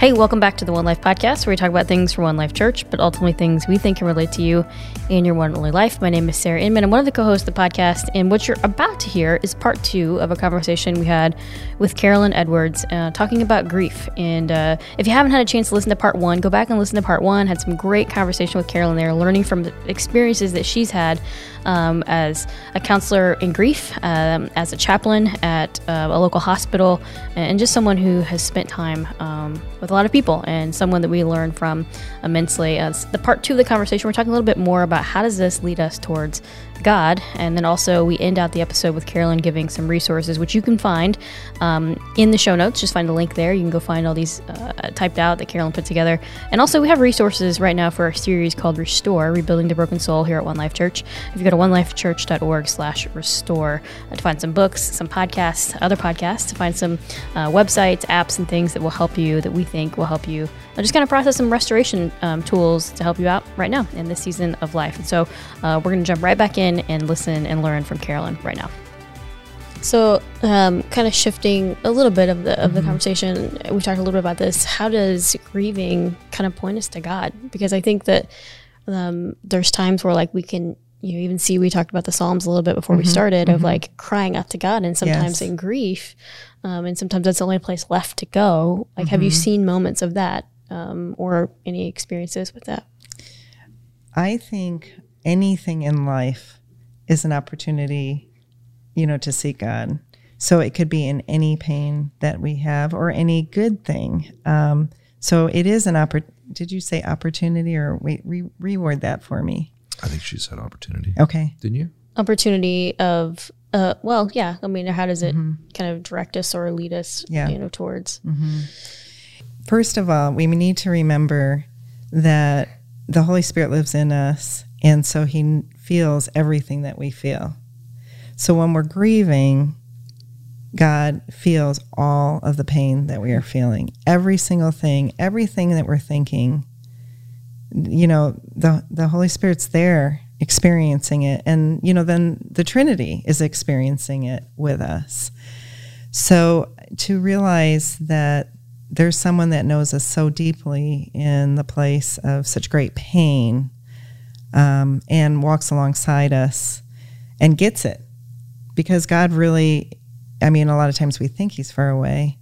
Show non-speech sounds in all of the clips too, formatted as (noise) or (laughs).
Hey, welcome back to the One Life podcast, where we talk about things for One Life Church, but ultimately things we think can relate to you in your one only life. My name is Sarah Inman. I'm one of the co hosts of the podcast, and what you're about to hear is part two of a conversation we had with Carolyn Edwards uh, talking about grief. And uh, if you haven't had a chance to listen to part one, go back and listen to part one. Had some great conversation with Carolyn there, learning from experiences that she's had um, as a counselor in grief, um, as a chaplain at uh, a local hospital, and just someone who has spent time um, with a lot of people and someone that we learn from immensely. As the part two of the conversation, we're talking a little bit more about how does this lead us towards God, and then also we end out the episode with Carolyn giving some resources, which you can find um, in the show notes. Just find a link there. You can go find all these uh, typed out that Carolyn put together, and also we have resources right now for our series called Restore: Rebuilding the Broken Soul here at One Life Church. If you go to onelifechurch.org slash restore uh, to find some books, some podcasts, other podcasts, to find some uh, websites, apps, and things that will help you that we think will help you just kind of process some restoration um, tools to help you out right now in this season of life. And so uh, we're going to jump right back in and listen and learn from Carolyn right now. So, um, kind of shifting a little bit of the of the mm-hmm. conversation, we talked a little bit about this. How does grieving kind of point us to God? Because I think that um, there's times where like we can you know even see we talked about the Psalms a little bit before mm-hmm. we started of mm-hmm. like crying out to God, and sometimes yes. in grief, um, and sometimes that's the only place left to go. Like, have you mm-hmm. seen moments of that um, or any experiences with that? I think anything in life is an opportunity, you know, to seek God. So it could be in any pain that we have or any good thing. Um, so it is an opportunity. Did you say opportunity or wait, re- reword that for me? I think she said opportunity. Okay. Didn't you? Opportunity of, uh, well, yeah. I mean, how does it mm-hmm. kind of direct us or lead us, yeah. you know, towards? Mm-hmm. First of all, we need to remember that the Holy Spirit lives in us, and so He feels everything that we feel. So when we're grieving, God feels all of the pain that we are feeling. Every single thing, everything that we're thinking, you know, the the Holy Spirit's there experiencing it and you know then the Trinity is experiencing it with us. So to realize that there's someone that knows us so deeply in the place of such great pain um, and walks alongside us and gets it because God really, I mean, a lot of times we think He's far away,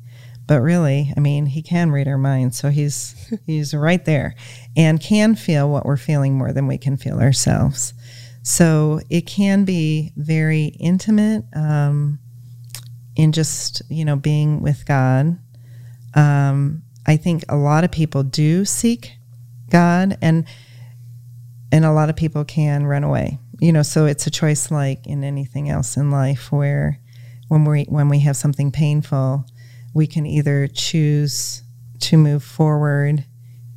but really, I mean, He can read our minds, so He's (laughs) He's right there and can feel what we're feeling more than we can feel ourselves. So it can be very intimate um, in just you know being with God. Um, I think a lot of people do seek God and and a lot of people can run away you know so it's a choice like in anything else in life where when we when we have something painful we can either choose to move forward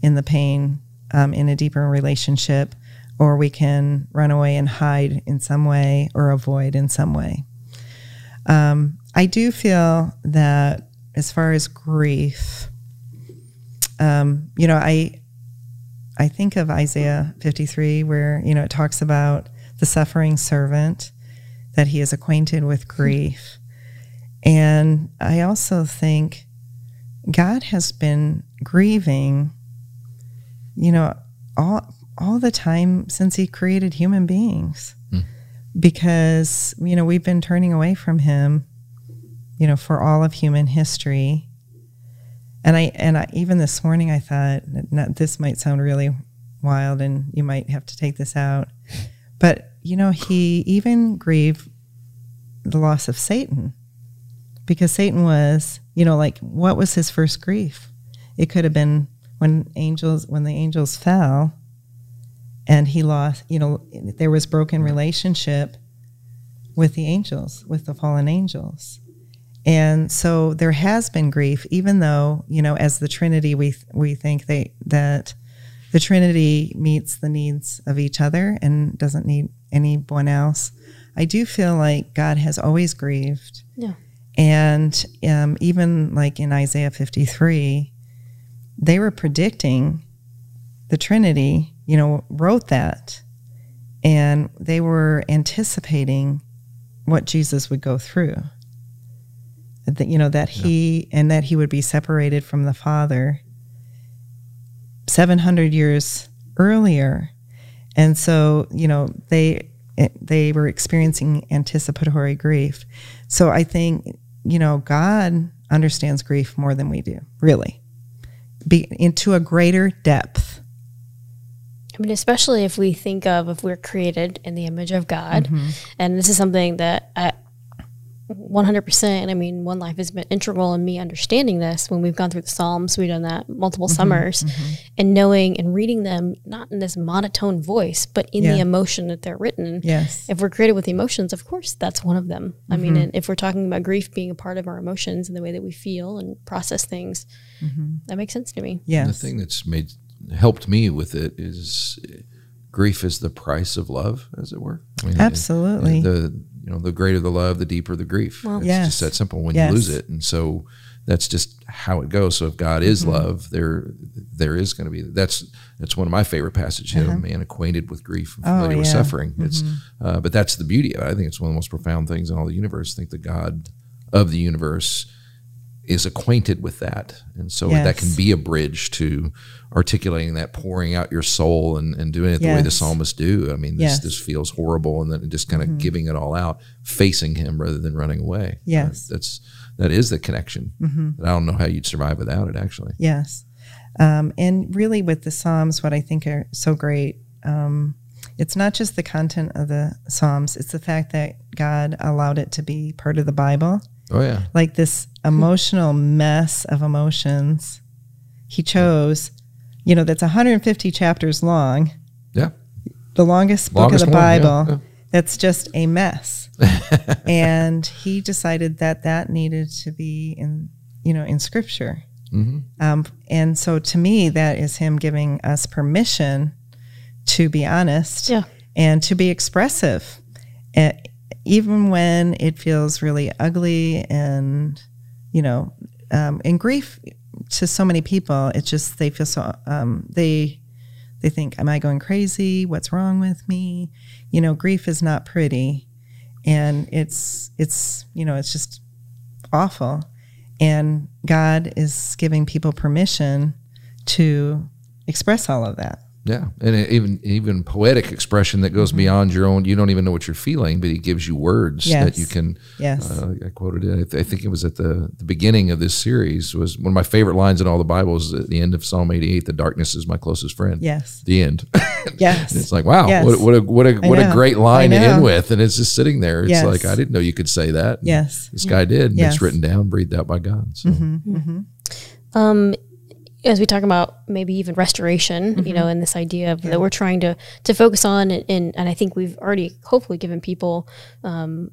in the pain um, in a deeper relationship or we can run away and hide in some way or avoid in some way um, i do feel that as far as grief um, you know i I think of Isaiah 53, where, you know, it talks about the suffering servant, that he is acquainted with grief. And I also think God has been grieving, you know, all, all the time since he created human beings. Mm. Because, you know, we've been turning away from him, you know, for all of human history. And I and I, even this morning I thought not, this might sound really wild, and you might have to take this out, but you know he even grieved the loss of Satan because Satan was you know like what was his first grief? It could have been when angels when the angels fell, and he lost you know there was broken relationship with the angels with the fallen angels and so there has been grief, even though, you know, as the Trinity, we, we think they, that the Trinity meets the needs of each other and doesn't need anyone else. I do feel like God has always grieved. Yeah. And um, even like in Isaiah 53, they were predicting the Trinity, you know, wrote that. And they were anticipating what Jesus would go through that you know that he and that he would be separated from the father 700 years earlier. And so, you know, they they were experiencing anticipatory grief. So I think, you know, God understands grief more than we do, really. Be into a greater depth. I mean, especially if we think of if we're created in the image of God, mm-hmm. and this is something that I, 100%. I mean, One Life has been integral in me understanding this when we've gone through the Psalms. We've done that multiple mm-hmm, summers mm-hmm. and knowing and reading them not in this monotone voice, but in yeah. the emotion that they're written. Yes. If we're created with emotions, of course, that's one of them. Mm-hmm. I mean, mm-hmm. if we're talking about grief being a part of our emotions and the way that we feel and process things, mm-hmm. that makes sense to me. Yeah. The thing that's made helped me with it is grief is the price of love, as it were. I mean, Absolutely. the you know, the greater the love, the deeper the grief. Well, it's yes. just that simple when yes. you lose it. And so that's just how it goes. So if God is mm-hmm. love, there there is going to be that's that's one of my favorite passages. Uh-huh. man acquainted with grief and familiar oh, yeah. with suffering. Mm-hmm. It's uh, but that's the beauty of it. I think it's one of the most profound things in all the universe. I think the God of the universe is acquainted with that. And so yes. that can be a bridge to articulating that, pouring out your soul and, and doing it yes. the way the psalmists do. I mean, this, yes. this feels horrible and then just kind of mm-hmm. giving it all out, facing him rather than running away. Yes. Uh, that's, that is the connection. Mm-hmm. I don't know how you'd survive without it actually. Yes. Um, and really with the Psalms, what I think are so great, um, it's not just the content of the Psalms, it's the fact that God allowed it to be part of the Bible. Oh yeah. Like this emotional mess of emotions he chose, you know, that's 150 chapters long. Yeah. The longest book longest of the Bible. yeah. That's just a mess. (laughs) and he decided that that needed to be in, you know, in scripture. Mm-hmm. Um, and so to me, that is him giving us permission to be honest yeah. and to be expressive. Even when it feels really ugly and you know um, grief to so many people it's just they feel so um, they they think am i going crazy? What's wrong with me? You know grief is not pretty. And it's it's you know it's just awful. And god is giving people permission to express all of that yeah, and even even poetic expression that goes mm-hmm. beyond your own. You don't even know what you're feeling, but he gives you words yes. that you can. Yes, uh, I quoted it. I, th- I, think it was at the the beginning of this series. Was one of my favorite lines in all the Bibles at the end of Psalm 88. The darkness is my closest friend. Yes, the end. (laughs) Yes, it's like wow, yes. what, what, a what a what a great line to end with, and it's just sitting there. It's yes. like I didn't know you could say that. Yes, this guy did. And yes. it's written down, breathed out by God. So. Mm-hmm, mm-hmm. Um, as we talk about maybe even restoration, mm-hmm. you know, and this idea of yeah. that we're trying to to focus on, and, and, and I think we've already hopefully given people um,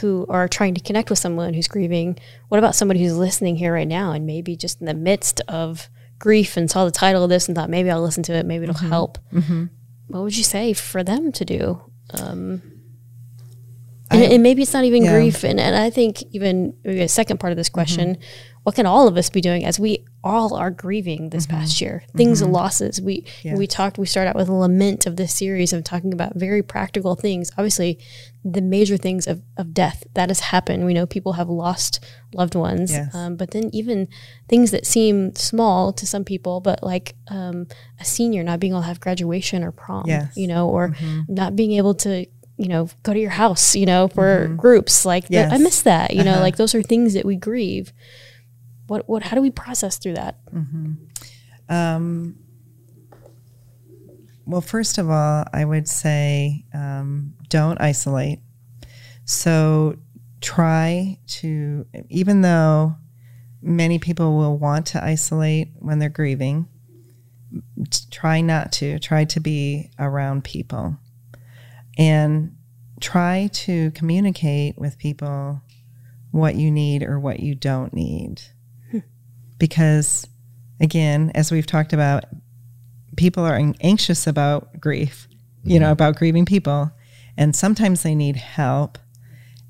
who are trying to connect with someone who's grieving. What about somebody who's listening here right now and maybe just in the midst of grief and saw the title of this and thought maybe I'll listen to it, maybe it'll mm-hmm. help. Mm-hmm. What would you say for them to do? Um, and, I, and, maybe it's not even yeah. grief, and, and I think even maybe a second part of this question mm-hmm what can all of us be doing as we all are grieving this mm-hmm. past year things mm-hmm. losses we we talked we started out with a lament of this series of talking about very practical things obviously the major things of, of death that has happened we know people have lost loved ones yes. um, but then even things that seem small to some people but like um, a senior not being able to have graduation or prom yes. you know or mm-hmm. not being able to you know go to your house you know for mm-hmm. groups like yes. i miss that you uh-huh. know like those are things that we grieve what what how do we process through that? Mm-hmm. Um, well, first of all, I would say um, don't isolate. So try to, even though many people will want to isolate when they're grieving, try not to. Try to be around people and try to communicate with people what you need or what you don't need because again as we've talked about people are anxious about grief you mm-hmm. know about grieving people and sometimes they need help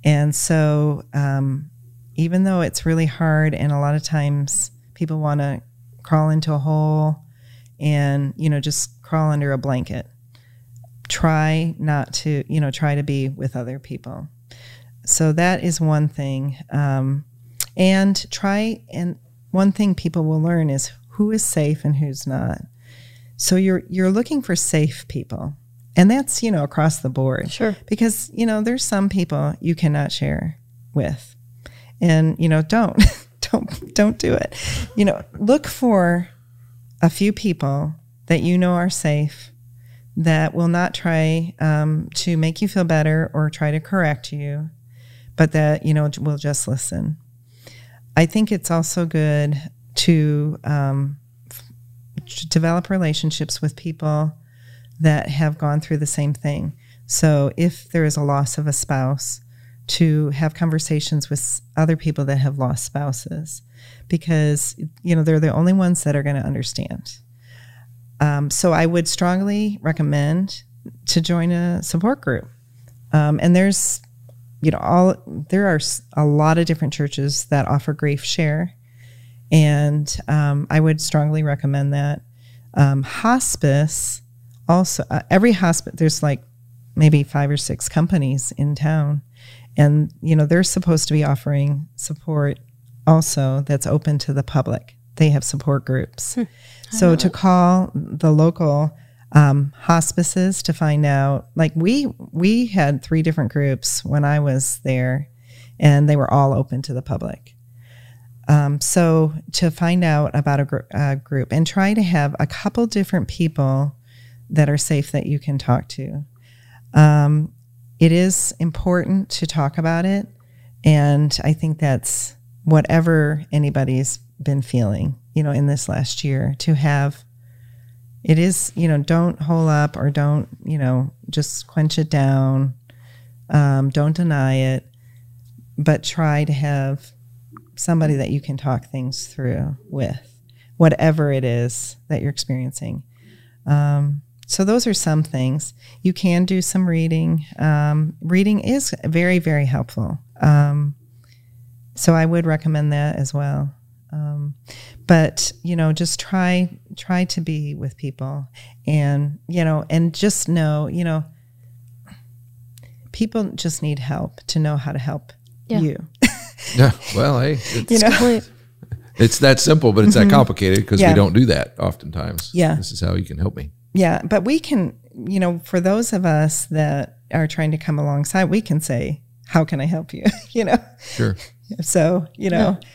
and so um, even though it's really hard and a lot of times people want to crawl into a hole and you know just crawl under a blanket try not to you know try to be with other people so that is one thing um, and try and one thing people will learn is who is safe and who's not. So you're you're looking for safe people. And that's, you know, across the board. Sure. Because, you know, there's some people you cannot share with. And, you know, don't (laughs) don't don't do it. You know, look for a few people that you know are safe that will not try um, to make you feel better or try to correct you, but that you know will just listen. I think it's also good to um, develop relationships with people that have gone through the same thing. So if there is a loss of a spouse, to have conversations with other people that have lost spouses because you know they're the only ones that are going to understand um, so I would strongly recommend to join a support group. Um, and there's, you know, all there are a lot of different churches that offer grief share, and um, I would strongly recommend that. Um, hospice also uh, every hospice there's like maybe five or six companies in town, and you know they're supposed to be offering support also that's open to the public. They have support groups. Hmm. So to call the local um, hospices to find out, like we we had three different groups when I was there, and they were all open to the public. Um, so to find out about a, gr- a group and try to have a couple different people that are safe that you can talk to. Um, it is important to talk about it, and I think that's whatever anybody's been feeling you know, in this last year to have it is, you know, don't hole up or don't, you know, just quench it down. Um, don't deny it, but try to have somebody that you can talk things through with, whatever it is that you're experiencing. Um, so those are some things. You can do some reading. Um, reading is very, very helpful. Um, so I would recommend that as well. Um, but you know, just try try to be with people, and you know, and just know, you know, people just need help to know how to help yeah. you. yeah. Well, hey, (laughs) it's, you know. (laughs) it's that simple, but it's mm-hmm. that complicated because yeah. we don't do that oftentimes. Yeah. This is how you can help me. Yeah, but we can, you know, for those of us that are trying to come alongside, we can say, "How can I help you?" (laughs) you know. Sure. So you know. Yeah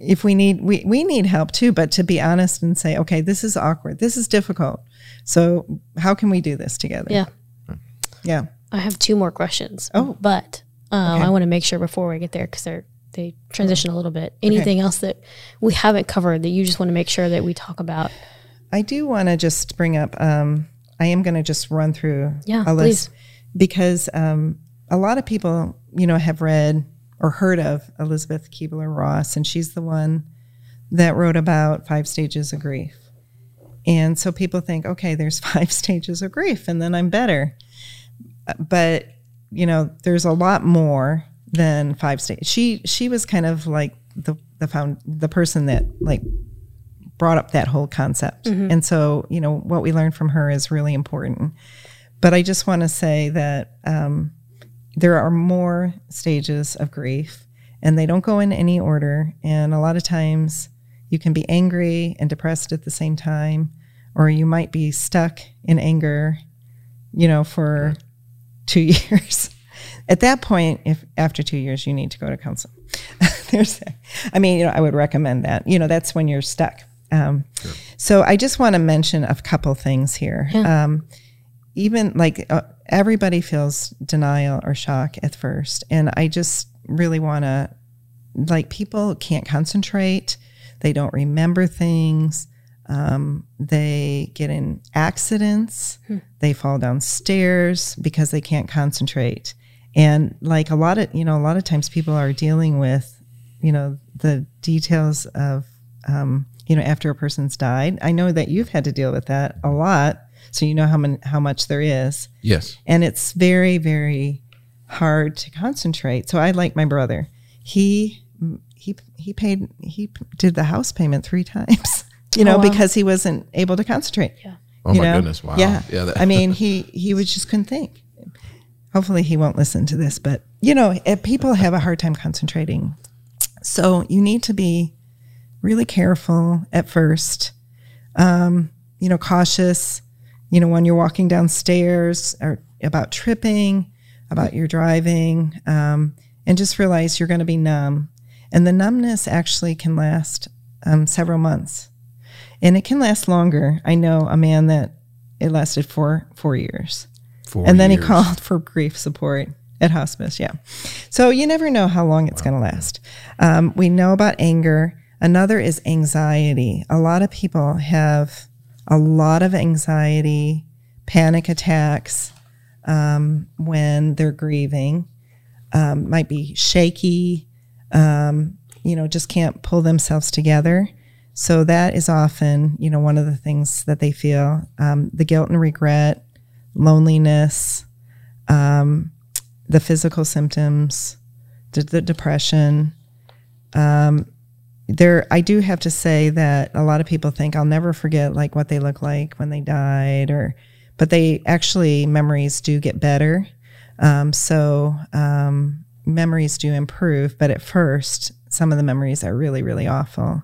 if we need we, we need help too but to be honest and say okay this is awkward this is difficult. So how can we do this together? Yeah. Yeah. I have two more questions oh. but um, okay. i want to make sure before we get there because they're they transition a little bit. Anything okay. else that we haven't covered that you just want to make sure that we talk about? I do want to just bring up um, i am going to just run through yeah, a list please. because um, a lot of people you know have read or heard of Elisabeth Kübler-Ross, and she's the one that wrote about five stages of grief. And so people think, okay, there's (laughs) five stages of grief, and then I'm better. But you know, there's a lot more than five stages. She she was kind of like the the found the person that like brought up that whole concept. Mm-hmm. And so, you know, what we learned from her is really important. But I just want to say that um, there are more stages of grief and they don't go in any order. And a lot of times you can be angry and depressed at the same time, or you might be stuck in anger, you know, for two (laughs) years. at that point, if after two years you need to go to counseling, (laughs) there's, I mean, you know, I would recommend that. You know, that's when you're stuck. Um, sure. So I just want to mention a couple things here. Yeah. Um, even like uh, everybody feels denial or shock at first. And I just really want to, like, people can't concentrate, they don't remember things. Um, they get in accidents, hmm. they fall downstairs because they can't concentrate. And like a lot of, you know, a lot of times people are dealing with, you know, the details of, um, you know, after a person's died. I know that you've had to deal with that a lot so you know how many, how much there is. Yes. And it's very very hard to concentrate. So I like my brother. He he he paid he did the house payment 3 times. (laughs) You know, oh, wow. because he wasn't able to concentrate. Yeah. Oh you my know? goodness! Wow. Yeah. Yeah. That. I mean, (laughs) he he was just couldn't think. Hopefully, he won't listen to this. But you know, people have a hard time concentrating, so you need to be really careful at first. Um, you know, cautious, you know, when you're walking downstairs or about tripping, about your driving, um, and just realize you're going to be numb. And the numbness actually can last um, several months, and it can last longer. I know a man that it lasted for four years, Four and then years. he called for grief support at hospice. Yeah, so you never know how long it's going to last. Um, we know about anger. Another is anxiety. A lot of people have a lot of anxiety, panic attacks um, when they're grieving. Um, might be shaky, um, you know, just can't pull themselves together. So that is often, you know, one of the things that they feel. Um, the guilt and regret, loneliness, um, the physical symptoms, the, the depression. Um, there, I do have to say that a lot of people think I'll never forget like what they look like when they died, or, but they actually memories do get better. Um, so um, memories do improve, but at first, some of the memories are really, really awful.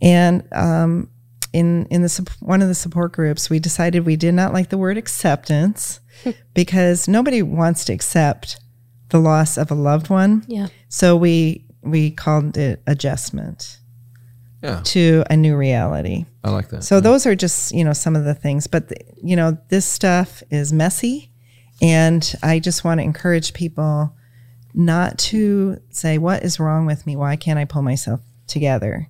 And um, in in the one of the support groups, we decided we did not like the word acceptance (laughs) because nobody wants to accept the loss of a loved one. Yeah. So we we called it adjustment Yeah, to a new reality. I like that. So those are just you know some of the things, but the, you know this stuff is messy, and I just want to encourage people not to say what is wrong with me. Why can't I pull myself together?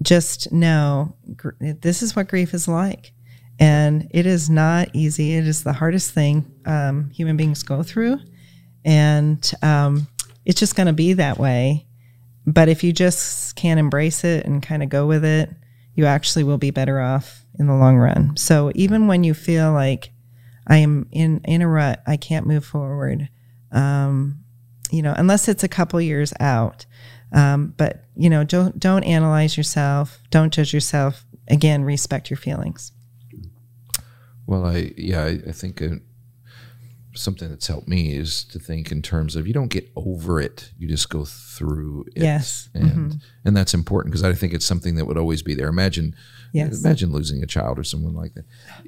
Just know gr- this is what grief is like, and it is not easy. It is the hardest thing um, human beings go through, and um, it's just going to be that way. But if you just can't embrace it and kind of go with it, you actually will be better off in the long run. So even when you feel like I am in in a rut, I can't move forward. Um, you know, unless it's a couple years out. Um, but you know, don't don't analyze yourself. Don't judge yourself. Again, respect your feelings. Well, I yeah, I, I think something that's helped me is to think in terms of you don't get over it, you just go through it. Yes. and and that's important because I think it's something that would always be there. Imagine, Yes. imagine losing a child or someone like that.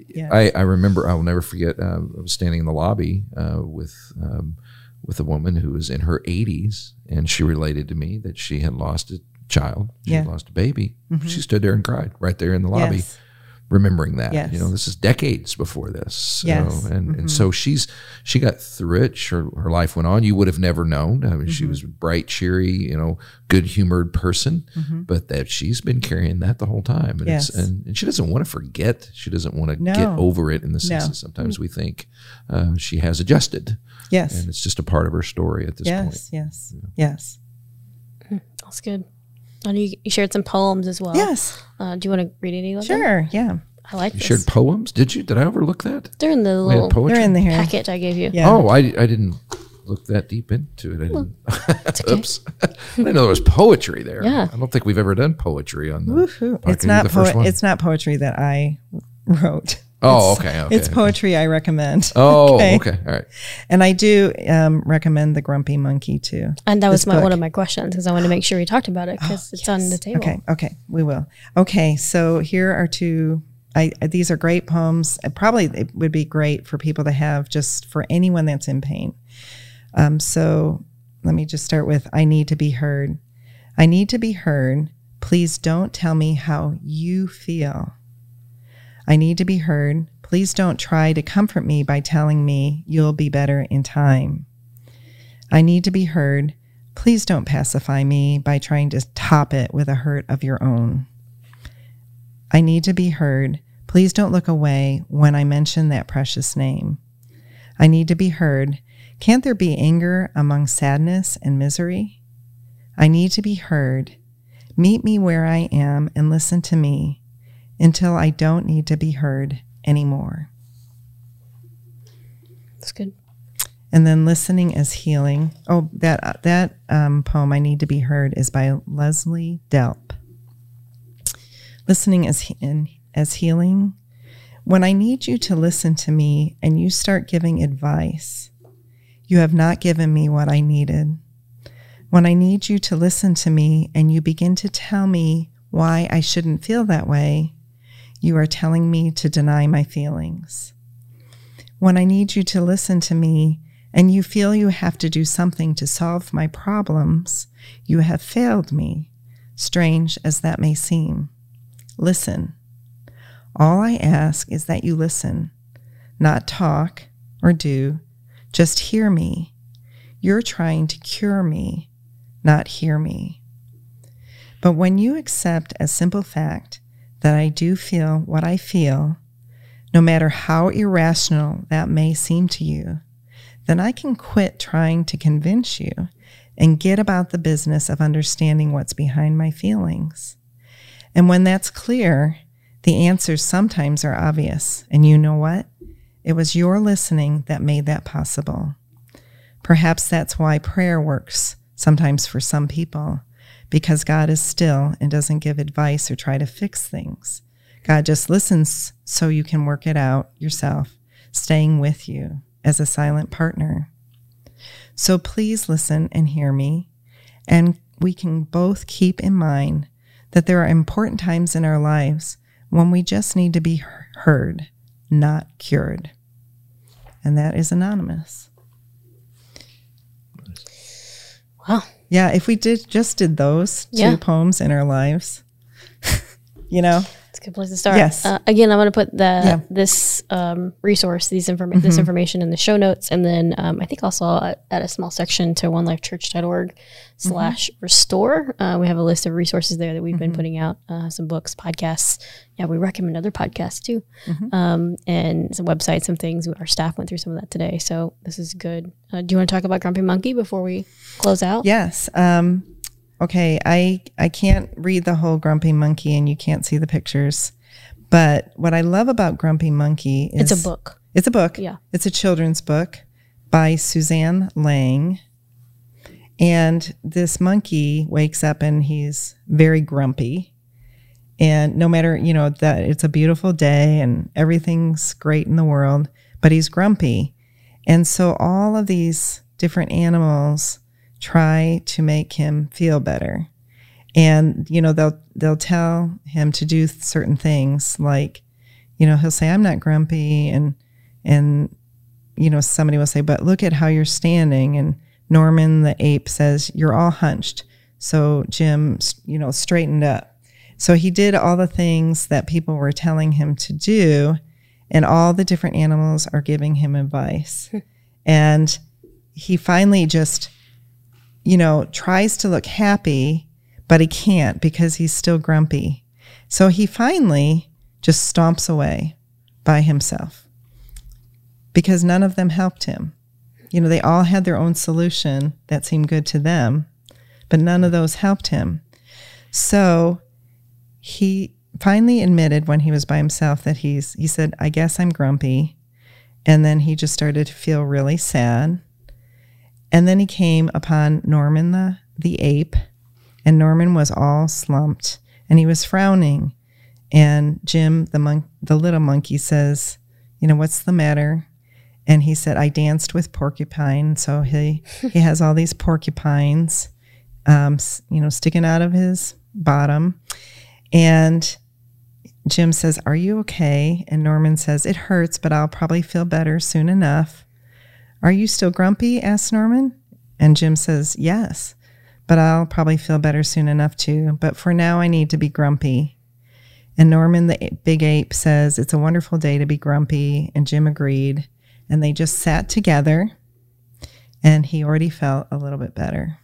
Yeah. I, I remember I will never forget. Uh, I was standing in the lobby uh, with um, with a woman who was in her 80s, and she related to me that she had lost a child. She had Yeah. lost a baby. She stood there and cried right there in the lobby Yes. Remembering that. Yes. You know, this is decades before this. So, Yes. and, and mm-hmm. so she's she got through it. Her, her life went on. You would have never known. I mean, she mm-hmm. was a bright, cheery, you know, good humored person, mm-hmm. but that she's been carrying that the whole time. And, Yes. it's, and, and she doesn't want to forget. She doesn't want to No. get over it in the sense No. that sometimes we think uh, she has adjusted Yes. and it's just a part of her story at this point. Yes. Yes. Yes. That's good. I know you, you shared some poems as well. Yes. Uh, do you want to read any of them? Sure. Yeah. I like You this. shared poems? Did you? Did I overlook that? They're in the We little poetry. They're in the here. packet I gave you. Yeah. Oh, I, I didn't look that deep into it. I didn't. (laughs) okay. Oops. I didn't know there was poetry there. Yeah. I don't think we've ever done poetry on the. Woohoo. podcast. It's not the first po- one. it's not poetry that I wrote. Oh, It's- okay, okay, It's okay. poetry I recommend. Oh, (laughs) okay. All right. And I do um, recommend the Grumpy Monkey too. And that was This my, one of my questions because I wanted to make sure we talked about it because it's on the table. Okay, okay, we will. Okay, so here are two. I, these are great poems. Uh, Probably it would be great for people to have just for anyone that's in pain. Um, so let me just start with I need to be heard. I need to be heard. Please don't tell me how you feel. I need to be heard. Please don't try to comfort me by telling me you'll be better in time. I need to be heard. Please don't pacify me by trying to top it with a hurt of your own. I need to be heard. Please don't look away when I mention that precious name. I need to be heard. Can't there be anger among sadness and misery? I need to be heard. Meet me where I am and listen to me until I don't need to be heard anymore. That's good. And then listening is healing. Oh, that that um, poem, "I Need to Be Heard," is by Leslie Delp. Listening is he- in, as healing. When I need you to listen to me and you start giving advice, you have not given me what I needed. When I need you to listen to me and you begin to tell me why I shouldn't feel that way, you are telling me to deny my feelings. When I need you to listen to me and you feel you have to do something to solve my problems, you have failed me, strange as that may seem. Listen. All I ask is that you listen, not talk or do, just hear me. You're trying to cure me, not hear me. But when you accept as simple fact that I do feel what I feel, no matter how irrational that may seem to you, then I can quit trying to convince you and get about the business of understanding what's behind my feelings. And when that's clear, the answers sometimes are obvious. And you know what? It was your listening that made that possible. Perhaps that's why prayer works sometimes for some people, because God is still and doesn't give advice or try to fix things. God just listens so you can work it out yourself, staying with you as a silent partner. So please listen and hear me, and we can both keep in mind that there are important times in our lives when we just need to be heard, not cured. And that is anonymous. Wow. Yeah, if we did just did those two poems in our lives, (laughs) you know, good place to start. Yes. Uh, again, I'm going to put the yeah. this um, resource, these informa- mm-hmm. this information in the show notes, and then um, I think also add a small section to onelifechurch.org slash mm-hmm. restore. Uh, we have a list of resources there that we've mm-hmm. been putting out, uh, some books, podcasts. Yeah, we recommend other podcasts too, mm-hmm. um, and some websites, some things. Our staff went through some of that today, so this is good. Uh, do you want to talk about Grumpy Monkey before we close out? Yes. Um, okay, I I can't read the whole Grumpy Monkey and you can't see the pictures. But what I love about Grumpy Monkey is It's a book. It's a book. Yeah. It's a children's book by Suzanne Lang. And this monkey wakes up and he's very grumpy. And no matter, you know, that it's a beautiful day and everything's great in the world, but he's grumpy. And so all of these different animals try to make him feel better. And you know they'll they'll tell him to do certain things like you know he'll say I'm not grumpy and and you know somebody will say but look at how you're standing and Norman the ape says you're all hunched. So Jim you know straightened up. So he did all the things that people were telling him to do and all the different animals are giving him advice. (laughs) and he finally just you know, tries to look happy, but he can't because he's still grumpy. So he finally just stomps away by himself because none of them helped him. You know, they all had their own solution that seemed good to them, but none of those helped him. So he finally admitted when he was by himself that he's, he said, I guess I'm grumpy. And then he just started to feel really sad. And then he came upon Norman the, the ape, and Norman was all slumped and he was frowning. And Jim, the the little monkey, says, "You know what's the matter?" And he said, "I danced with porcupine." So he he has all these porcupines, um, you know, sticking out of his bottom. And Jim says, "Are you okay?" And Norman says, "It hurts, but I'll probably feel better soon enough." Are you still grumpy? asked Norman. And Jim says, Yes, but I'll probably feel better soon enough too. But for now, I need to be grumpy. And Norman, the big ape, says, It's a wonderful day to be grumpy. And Jim agreed. And they just sat together, and he already felt a little bit better.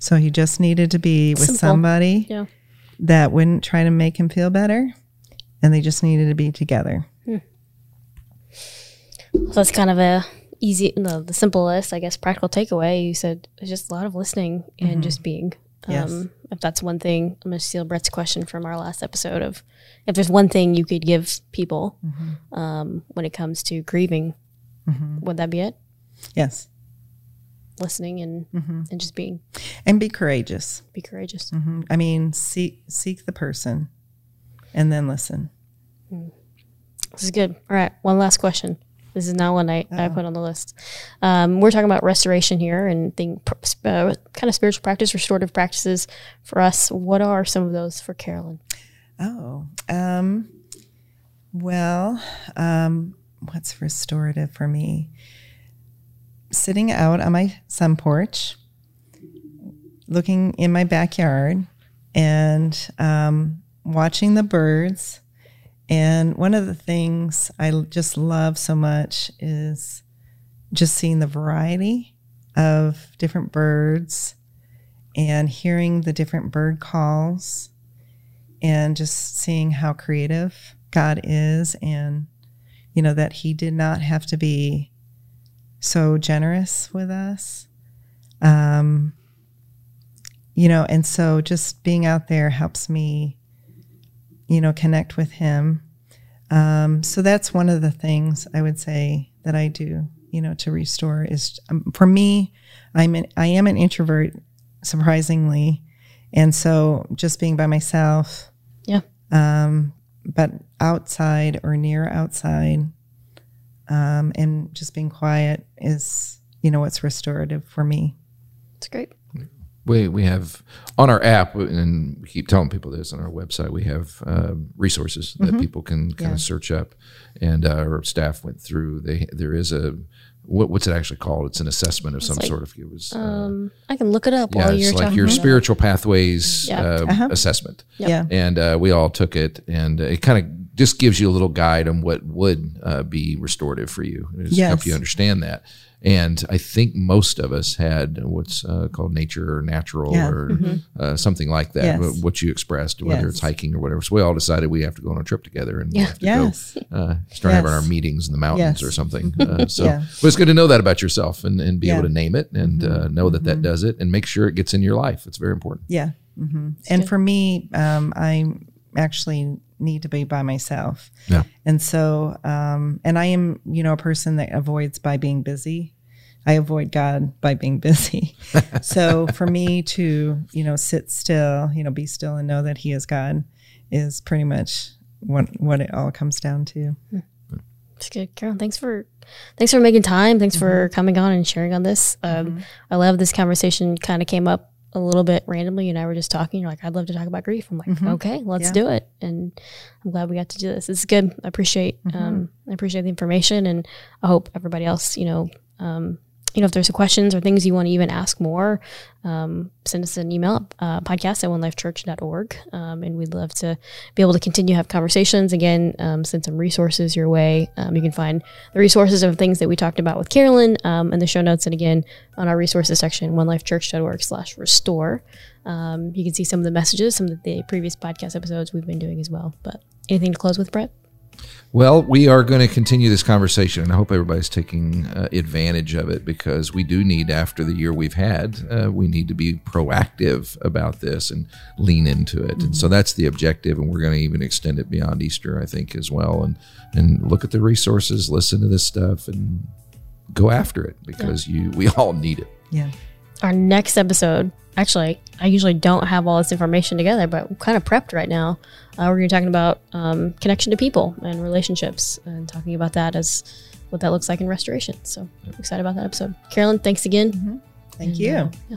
So he just needed to be with Simple. somebody yeah. that wouldn't try to make him feel better. And they just needed to be together. So that's kind of a easy, no, the simplest, I guess, practical takeaway. You said it's just a lot of listening and mm-hmm. just being. Yes. Um, if that's one thing, I'm going to steal Brett's question from our last episode of if there's one thing you could give people mm-hmm. um, when it comes to grieving, mm-hmm. would that be it? Yes. Listening and mm-hmm. and just being and be courageous. Be courageous. Mm-hmm. I mean, seek seek the person, and then listen. Mm. This is good. All right, one last question. This is not one I, I put on the list. Um, we're talking about restoration here and think, uh, kind of spiritual practice, restorative practices for us. What are some of those for Carolyn? Oh, um, well, um, what's restorative for me? Sitting out on my sun porch, looking in my backyard, and um, watching the birds. And one of the things I just love so much is just seeing the variety of different birds and hearing the different bird calls and just seeing how creative God is and you know that he did not have to be so generous with us. Um you know and so just being out there helps me you know connect with him um so that's one of the things i would say that i do you know to restore is um, for me i'm an, i am an introvert surprisingly and so just being by myself Yeah. um but outside or near outside um and just being quiet is you know what's restorative for me It's great. We we have on our app, and we keep telling people this on our website. We have um, resources that people can kind Yeah. of search up, and uh, our staff went through. They there is a what, what's it actually called? It's an assessment of some like, sort of it was. uh, Um, I can look it up yeah, while it's you're like talking. your about it. spiritual pathways Yeah. uh, Uh-huh. assessment, Yep. yeah and uh, we all took it, and it kind of just gives you a little guide on what would uh, be restorative for you. It just help you understand that. And I think most of us had what's uh, called nature or natural Yeah. or uh, something like that. Yes. What you expressed, whether Yes. it's hiking or whatever. So we all decided we have to go on a trip together and we Yeah. have to yes go uh, start having our meetings in the mountains Yes. or something. Uh, so, Yeah. but it's good to know that about yourself and, and be Yeah. able to name it and uh, know that that does it and make sure it gets in your life. It's very important. Yeah. hmm And for me, um, I actually need to be by myself. Yeah. And so, um, and I am, you know, a person that avoids by being busy. I avoid God by being busy. (laughs) so for me to, you know, sit still, you know, be still and know that He is God is pretty much what what it all comes down to. It's good, Carol. Thanks for thanks for making time. Thanks Mm-hmm. for coming on and sharing on this. Um, I love this conversation. Kind of came up a little bit randomly. And I were just talking. You're like, I'd love to talk about grief. I'm like, okay, let's Mm-hmm. Yeah. do it. And I'm glad we got to do this. It's good. I appreciate Mm-hmm. um, I appreciate the information, and I hope everybody else, you know, um, you know, if there's questions or things you want to even ask more, um, send us an email, uh, podcast at onelifechurch.org. Um, and we'd love to be able to continue to have conversations. Again, um, send some resources your way. Um, you can find the resources of things that we talked about with Carolyn um, in the show notes. And again, on our resources section, onelifechurch.org slash restore. Um, you can see some of the messages, some of the previous podcast episodes we've been doing as well. But anything to close with, Brett? Well, we are going to continue this conversation, and I hope everybody's taking uh, advantage of it because we do need, after the year we've had, uh, we need to be proactive about this and lean into it. And so that's the objective, and we're going to even extend it beyond Easter, I think, as well. And and look at the resources, listen to this stuff, and go after it because you we all need it. Yeah. Our next episode. Actually i usually don't have all this information together but we're kind of prepped right now. Uh, we're going to be talking about um, connection to people and relationships and talking about that as what that looks like in restoration. So I'm excited about that episode. Carolyn thanks again. Thank And, you. uh, yeah,